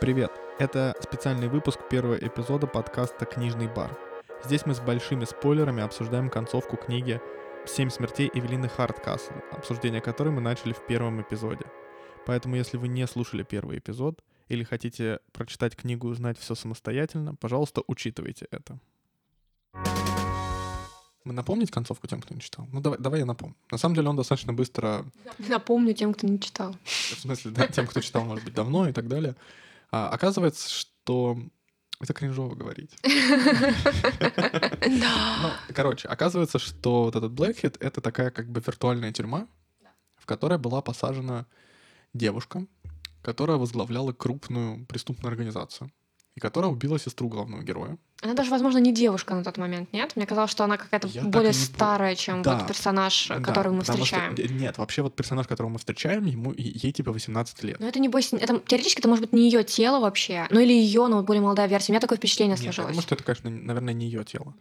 Привет! Это специальный выпуск первого эпизода подкаста «Книжный бар». Здесь мы с большими спойлерами обсуждаем концовку книги «Семь смертей Эвелины Харткасл», обсуждение которой мы начали в первом эпизоде. Поэтому, если вы не слушали первый эпизод или хотите прочитать книгу и узнать все самостоятельно, пожалуйста, учитывайте это. Мы напомнить концовку тем, кто не читал? Ну, давай, давай я напомню. На самом деле он достаточно быстро... Напомню тем, кто не читал. В смысле, да, тем, кто читал, может быть, давно и так далее. А, оказывается, что... Это кринжово говорить. Ну, короче, оказывается, что вот этот Blackhead — это такая как бы виртуальная тюрьма, в которой была посажена девушка, которая возглавляла крупную преступную организацию и которая убила сестру главного героя. Она даже, возможно, не девушка на тот момент, нет? Мне казалось, что она какая-то Я более не старая, чем Да. вот персонаж, Да, которого мы потому что- встречаем. э, нет, вообще вот персонаж, которого мы встречаем, ему ей типа 18 лет. Но это не бойся, это теоретически это может быть не ее тело вообще, ну или ее, но более молодая версия. У меня такое впечатление Нет, сложилось. думаю, что это, конечно, наверное, не ее тело.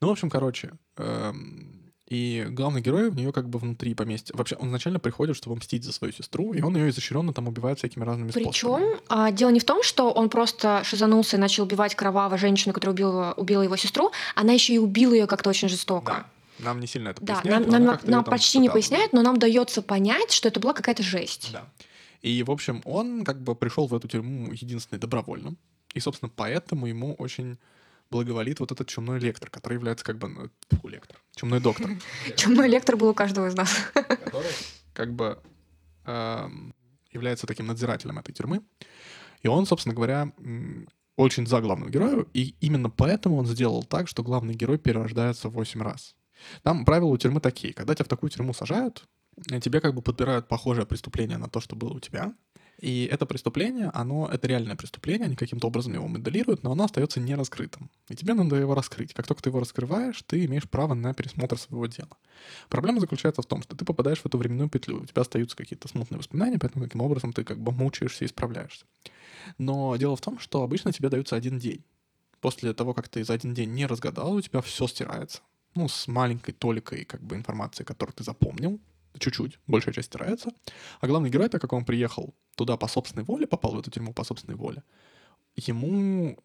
Ну, в общем, короче, эм, и главный герой в нее как бы внутри поместья. Вообще, он изначально приходит, чтобы мстить за свою сестру, и он ее изощренно там убивает всякими разными способами. Причем а, дело не в том, что он просто шизанулся и начал убивать кроваво женщину, которая убила, убила его сестру, она еще и убила ее как-то очень жестоко. Да. Нам не сильно это Да, поясняют, нам, нам- нам почти не поясняют, но нам дается понять, что это была какая-то жесть. Да. И, в общем, он как бы пришел в эту тюрьму единственный добровольно. И, собственно, поэтому ему очень благоволит вот этот чумной лектор, который является как бы... Ну, фу, лектор. Чумной доктор. Чумной лектор был у каждого из нас. который как бы эм, является таким надзирателем этой тюрьмы. И он, собственно говоря, очень за главного героя, и именно поэтому он сделал так, что главный герой перерождается 8 раз. Там правила у тюрьмы такие. Когда тебя в такую тюрьму сажают, тебе как бы подбирают похожее преступление на то, что было у тебя. И это преступление, оно, это реальное преступление, они каким-то образом его моделируют, но оно остается нераскрытым. И тебе надо его раскрыть. Как только ты его раскрываешь, ты имеешь право на пересмотр своего дела. Проблема заключается в том, что ты попадаешь в эту временную петлю, у тебя остаются какие-то смутные воспоминания, поэтому каким образом ты как бы мучаешься и справляешься. Но дело в том, что обычно тебе дается один день. После того, как ты за один день не разгадал, у тебя все стирается. Ну, с маленькой толикой как бы информации, которую ты запомнил, чуть-чуть, большая часть стирается. А главный герой, так как он приехал туда по собственной воле, попал в эту тюрьму по собственной воле, ему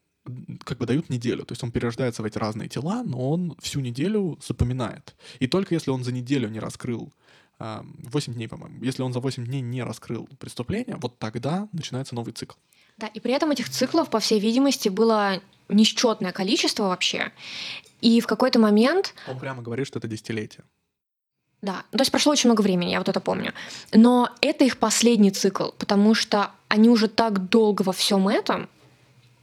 как бы дают неделю. То есть он перерождается в эти разные тела, но он всю неделю запоминает. И только если он за неделю не раскрыл, а, 8 дней, по-моему, если он за 8 дней не раскрыл преступление, вот тогда начинается новый цикл. Да, и при этом этих циклов, по всей видимости, было несчетное количество вообще. И в какой-то момент, Он прямо говорит, что это десятилетие. Да, то есть прошло очень много времени, я вот это помню. Но это их последний цикл, потому что они уже так долго во всем этом,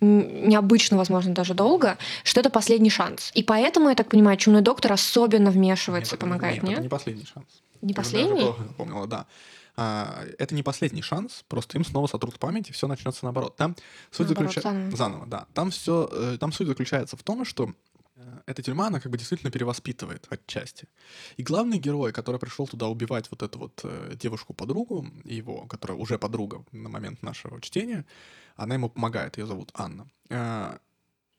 необычно, возможно, даже долго, что это последний шанс. И поэтому, я так понимаю, чумной доктор особенно вмешивается, Нет, это- помогает, нет, нет? это не последний шанс. Не последний? плохо запомнила, да. А, это не последний шанс, просто им снова сотрут память, и все начнется наоборот. Там суть заключается... заново. да. Там все, там суть заключается в том, что э, эта тюрьма, она как бы действительно перевоспитывает отчасти. И главный герой, который пришел туда убивать вот эту вот э, девушку-подругу, его, которая уже подруга на момент нашего чтения, она ему помогает, ее зовут Анна. Э,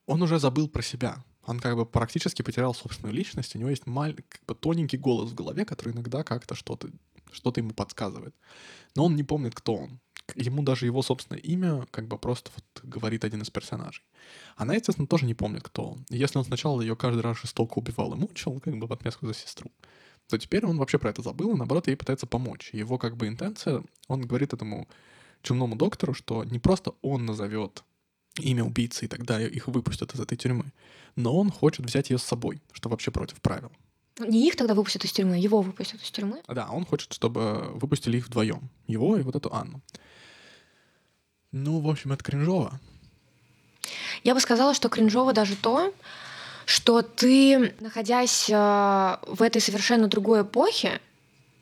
Он уже забыл про себя. Он как бы практически потерял собственную личность. У него есть маль- как бы тоненький голос в голове, который иногда как-то что-то что-то ему подсказывает. Но он не помнит, кто он. Ему даже его собственное имя как бы просто вот говорит один из персонажей. Она, естественно, тоже не помнит, кто он. И если он сначала ее каждый раз жестоко убивал и мучил, как бы в отместку за сестру, то теперь он вообще про это забыл и, наоборот, ей пытается помочь. Его как бы интенция, он говорит этому чумному доктору, что не просто он назовет имя убийцы, и тогда их выпустят из этой тюрьмы, но он хочет взять ее с собой, что вообще против правил. Не их тогда выпустят из тюрьмы, его выпустят из тюрьмы. Да, он хочет, чтобы выпустили их вдвоем. Его и вот эту Анну. Ну, в общем, это кринжово. Я бы сказала, что кринжово даже то, что ты, находясь э, в этой совершенно другой эпохе,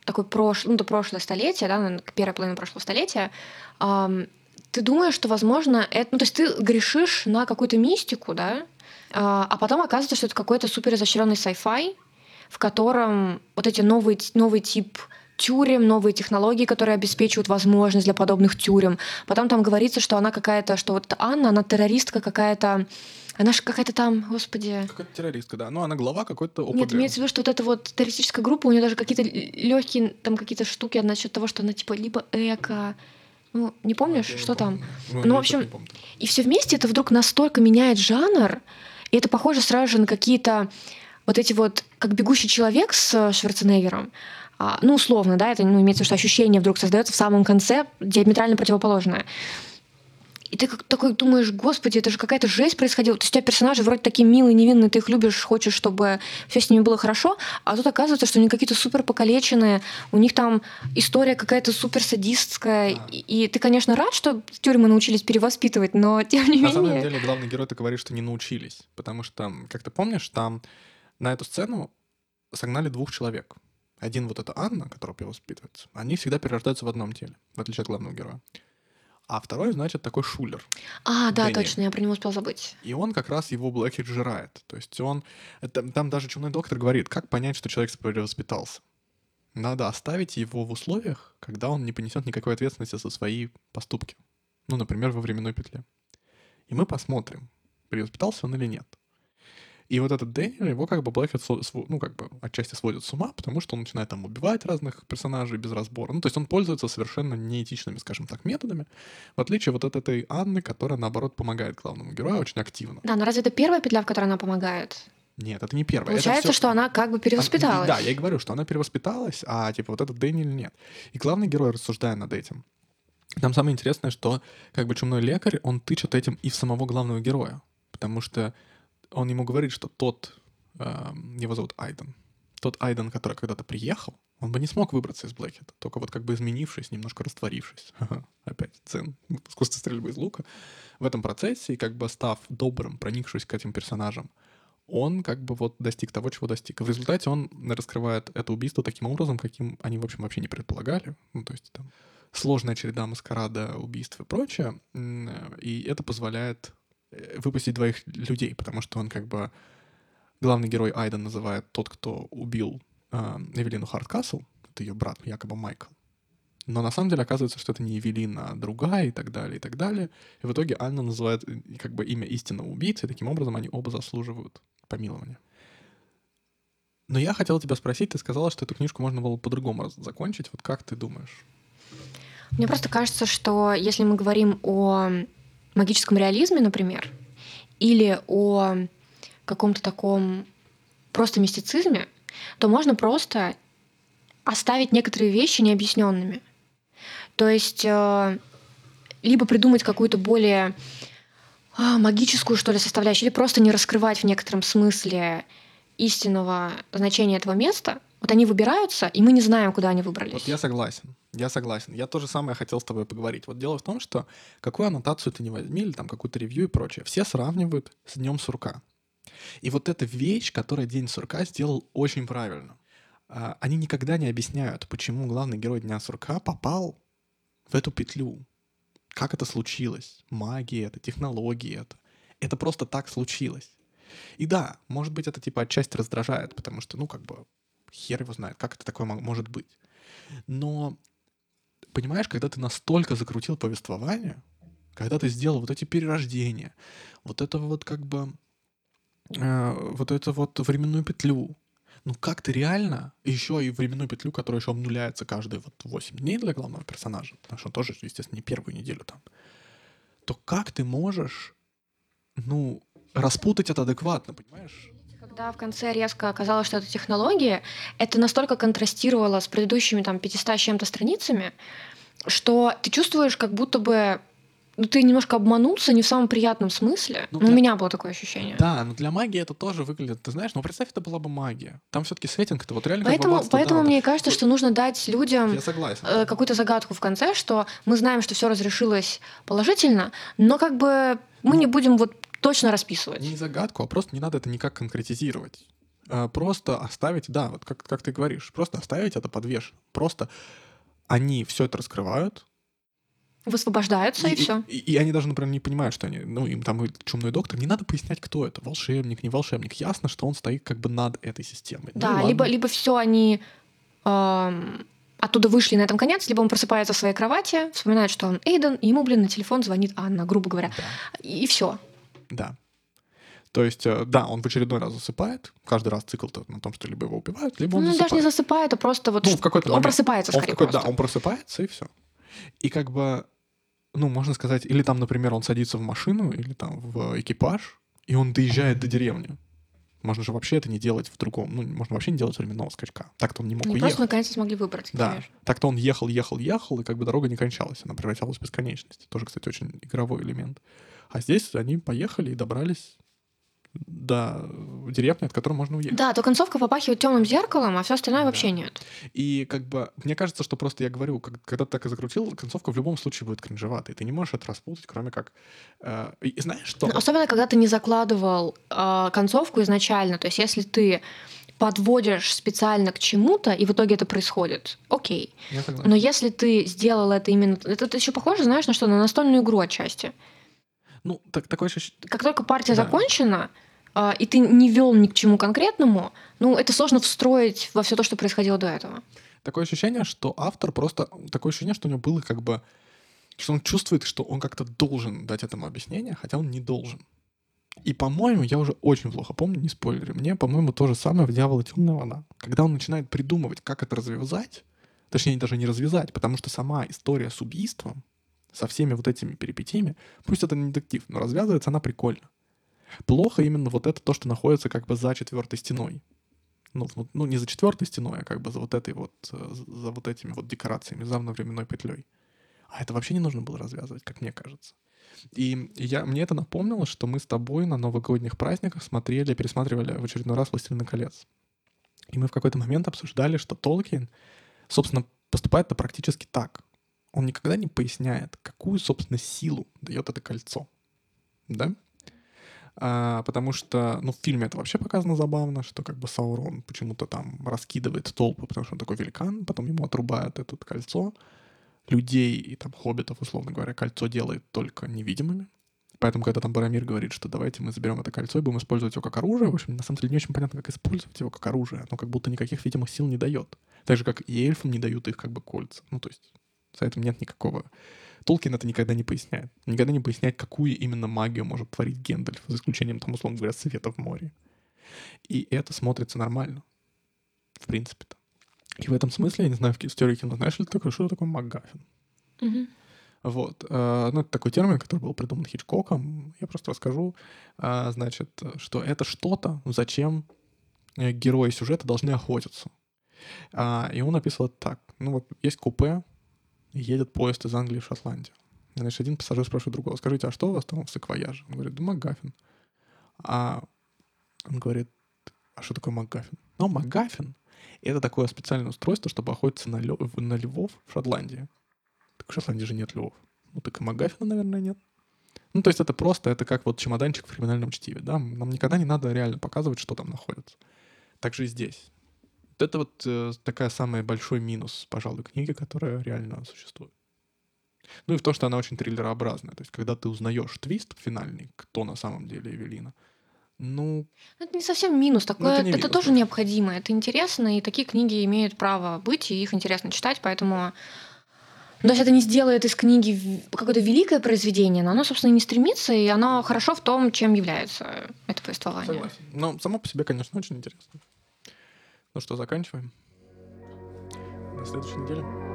такой прош... ну, это прошлое столетие, да, наверное, первая половина прошлого столетия, ты думаешь, что, возможно, это... Ну, то есть ты грешишь на какую-то мистику, да, а, а потом оказывается, что это какой-то супер изощренный sci-fi, в котором вот эти новые, новый тип тюрем, новые технологии, которые обеспечивают возможность для подобных тюрем. Потом там говорится, что она какая-то, что вот Анна, она террористка какая-то, она же какая-то там, господи... Какая-то террористка, да. Ну, она глава какой-то ОПГ. Нет, имеется в виду, что вот эта вот террористическая группа, у нее даже какие-то легкие там какие-то штуки насчет того, что она типа либо эко, Ну, не помнишь, Я не что там? помню. Ну, Ну, в я общем, не. И все вместе это вдруг настолько меняет жанр, и это похоже сразу же на какие-то вот эти вот, как бегущий человек с э, Шварценеггером. А, ну, условно, да, это ну, имеется в виду, что ощущение вдруг создается в самом конце диаметрально противоположное. И ты как такой думаешь, господи, это же какая-то жесть происходила. То есть у тебя персонажи вроде такие милые, невинные, ты их любишь, хочешь, чтобы все с ними было хорошо, а тут оказывается, что они какие-то супер покалеченные, у них там история какая-то супер садистская, Да. и, и ты, конечно, рад, что тюрьмы научились перевоспитывать, но тем не На самом менее... деле, главный герой ты говоришь, что не научились. Потому что, как ты помнишь, там на эту сцену согнали двух человек. Один вот это Анна, которая перевоспитывается. Они всегда перерождаются в одном теле, в отличие от главного героя. А второй, значит, такой шулер. А, да, Дэниел. точно, я про него успел забыть. И он как раз его Блэкхит жирает. То есть он... это- там даже чумной доктор говорит, как понять, что человек перевоспитался. Надо оставить его в условиях, когда он не понесет никакой ответственности за свои поступки. Ну, например, во временной петле. И мы посмотрим, перевоспитался он или нет. И вот этот Дэниел, его как бы сво- ну, как бы отчасти сводит с ума, потому что он начинает там убивать разных персонажей без разбора. Ну, то есть он пользуется совершенно неэтичными, скажем так, методами, в отличие вот от этой Анны, которая, наоборот, помогает главному герою очень активно. Да, но разве это первая петля, в которой она помогает? Нет, это не первое. Получается, всё- что она как бы перевоспиталась. Да, я и говорю, что она перевоспиталась, а типа вот этот Дэниэль нет. И главный герой, рассуждая над этим, там самое интересное, что как бы чумной лекарь, он тычет этим и в самого главного героя. Потому что он ему говорит, что тот, эм, его зовут Айден, тот Айден, который когда-то приехал, он бы не смог выбраться из Блэкета, только вот как бы изменившись, немножко растворившись. Опять дзен, искусство стрельбы из лука. В этом процессе, и как бы став добрым, проникшись к этим персонажам, он как бы вот достиг того, чего достиг. В результате он раскрывает это убийство таким образом, каким они, в общем, вообще не предполагали. Ну, то есть там сложная череда маскарада, убийств и прочее. Э, И это позволяет выпустить двоих людей, потому что он как бы... Главный герой Айден называет тот, кто убил э, Эвелину Харткасл, это ее брат, якобы Майкл. Но на самом деле оказывается, что это не Эвелина, а другая и так далее, и так далее. И в итоге Анна называет э, как бы имя истинного убийцы, и таким образом они оба заслуживают помилования. Но я хотел тебя спросить, ты сказала, что эту книжку можно было по-другому закончить. Вот как ты думаешь? Мне просто кажется, что если мы говорим о магическом реализме, например, или о каком-то таком просто мистицизме, то можно просто оставить некоторые вещи необъясненными. То есть э, либо придумать какую-то более а, магическую, что ли, составляющую, или просто не раскрывать в некотором смысле истинного значения этого места. Вот они выбираются, и мы не знаем, куда они выбрались. Вот я согласен. Я согласен. Я то же самое хотел с тобой поговорить. Вот дело в том, что какую аннотацию ты не возьми, или там какую-то ревью и прочее, все сравнивают с Днем сурка. И вот эта вещь, которую День сурка сделал очень правильно. А, Они никогда не объясняют, почему главный герой Дня сурка попал в эту петлю. Как это случилось? Магия это, технологии это. Это просто так случилось. И да, может быть, это типа отчасти раздражает, потому что, ну, как бы, хер его знает, как это такое мо- может быть. Но, понимаешь, когда ты настолько закрутил повествование, когда ты сделал вот эти перерождения, вот это вот как бы, э, вот это вот временную петлю, ну как ты реально, еще и временную петлю, которая еще обнуляется каждые вот 8 дней для главного персонажа, потому что он тоже, естественно, не первую неделю там, то как ты можешь, ну, распутать это адекватно, понимаешь? Когда в конце резко оказалось, что это технология, это настолько контрастировало с предыдущими там 500 с чем-то страницами, что ты чувствуешь, как будто бы ну, ты немножко обманулся не в самом приятном смысле. Ну, но для- у меня было такое ощущение. Да, но для магии это тоже выглядит, ты знаешь, ну представь, это была бы магия. Там все-таки сеттинг, это вот реально как Поэтому, аббатство поэтому Даунтон. мне кажется, что нужно дать людям э, какую-то загадку в конце, что мы знаем, что все разрешилось положительно, но как бы мы не будем вот точно расписывать. Не загадку, а просто не надо это никак конкретизировать. А, Просто оставить, да, вот как, как ты говоришь, просто оставить это подвешено. Просто они все это раскрывают, Высвобождаются и, все. И, и они даже, например, не понимают, что они, ну, им там и чумной доктор, не надо пояснять, кто это, волшебник, не волшебник. Ясно, что он стоит как бы над этой системой. Ну, Да, ладно. либо, либо все они эм, оттуда вышли на этом конец, либо он просыпается в своей кровати, вспоминает, что он Эйден, и ему, блин, на телефон звонит Анна, грубо говоря. Да. И все. Да. То есть, э, да, он в очередной раз засыпает. Каждый раз цикл на том, что либо его убивают, либо он Ну, засыпает. даже не засыпает, а просто вот Ну, в какой-то он момент. просыпается Он скорее просто. Да, он просыпается, и все. И как бы ну, можно сказать, или там, например, он садится в машину или там в экипаж, и он доезжает до деревни. Можно же вообще это не делать в другом, ну, можно вообще не делать временного скачка. Так-то он не мог Они уехать. просто наконец-то смогли выбрать, Да, конечно. так-то он ехал, ехал, ехал, и как бы дорога не кончалась, она превращалась в бесконечность. Тоже, кстати, очень игровой элемент. А здесь они поехали и добрались до деревни, от которой можно уехать. Да, то концовка попахивает темным зеркалом, а все остальное Да. вообще нет. И как бы, мне кажется, что просто я говорю, как- когда ты так и закрутил, концовка в любом случае будет кринжеватой. Ты не можешь это распутать, кроме как... э, и знаешь что? Особенно, когда ты не закладывал э, концовку изначально. То есть, если ты подводишь специально к чему-то, и в итоге это происходит, окей. Но если ты сделал это именно... Это, еще похоже, знаешь, на что? На настольную игру отчасти. Ну, так, такое ощущение... Как только партия Да. закончена, и ты не вел ни к чему конкретному, ну, это сложно встроить во все то, что происходило до этого. Такое ощущение, что автор просто... Такое ощущение, что у него было как бы... Что он чувствует, что он как-то должен дать этому объяснение, хотя он не должен. И, по-моему, я уже очень плохо помню, не спойлеры, мне, по-моему, то же самое в «Дьявол и темная вода». Когда он начинает придумывать, как это развязать, точнее, даже не развязать, потому что сама история с убийством, со всеми вот этими перипетиями, пусть это не детектив, но развязывается она прикольно. Плохо именно вот это то, что находится как бы за четвертой стеной. Ну, ну, не за четвертой стеной, а как бы за вот этой вот, э, за вот этими вот декорациями, за временной петлей. А это вообще не нужно было развязывать, как мне кажется. И я, мне это напомнило, что мы с тобой на новогодних праздниках смотрели, пересматривали в очередной раз «Властелина колец». И мы в какой-то момент обсуждали, что Толкин, собственно, поступает-то практически так. Он никогда не поясняет, какую, собственно, силу дает это кольцо. Да? А, потому что, ну, в фильме это вообще показано забавно, что как бы Саурон почему-то там раскидывает толпы, потому что он такой великан, потом ему отрубают это кольцо. Людей и там хоббитов, условно говоря, кольцо делает только невидимыми. Поэтому, когда там Барамир говорит, что давайте мы заберем это кольцо и будем использовать его как оружие, в общем, на самом деле не очень понятно, как использовать его как оружие. Оно как будто никаких видимых сил не дает. Так же, как и эльфам не дают их как бы кольца. Ну, то есть за этим нет никакого... Толкин это никогда не поясняет. Никогда не поясняет, какую именно магию может творить Гендальф, за исключением, там, условно говоря, света в море. И это смотрится нормально. В принципе-то. И в этом смысле, я не знаю, в теории кино, знаешь ли такое, что такое МакГаффин? Мгм. Вот. э, Ну, это такой термин, который был придуман Хичкоком. Я просто расскажу. А, Значит, что это что-то, зачем э, герои сюжета должны охотиться. А, И он описывал это так. Ну, вот есть купе, едет поезд из Англии в Шотландию. И, Значит, один пассажир спрашивает другого, скажите, а что у вас там в саквояже? Он говорит, да МакГаффин. А он говорит, а что такое МакГаффин? Ну, МакГаффин — это такое специальное устройство, чтобы охотиться на, лё- на львов в Шотландии. Так в Шотландии же нет львов. Ну, так и МакГаффина, наверное, нет. Ну, то есть это просто, это как вот чемоданчик в криминальном чтиве, да? Нам никогда не надо реально показывать, что там находится. Так же и здесь. Это вот э, такая самый большой минус, пожалуй, книги, которая реально существует. Ну и в то, что она очень триллерообразная. То есть, когда ты узнаешь твист финальный, кто на самом деле Эвелина, ну, Ну, Это не совсем минус, такое, Ну, это это, не минус, тоже да. необходимо, это интересно, и такие книги имеют право быть, и их интересно читать, поэтому... Ну, то есть это не сделает из книги какое-то великое произведение, но оно, собственно, и не стремится, и оно хорошо в том, чем является это повествование. согласен. Но само по себе, конечно, очень интересно. Ну что, заканчиваем? На следующей неделе.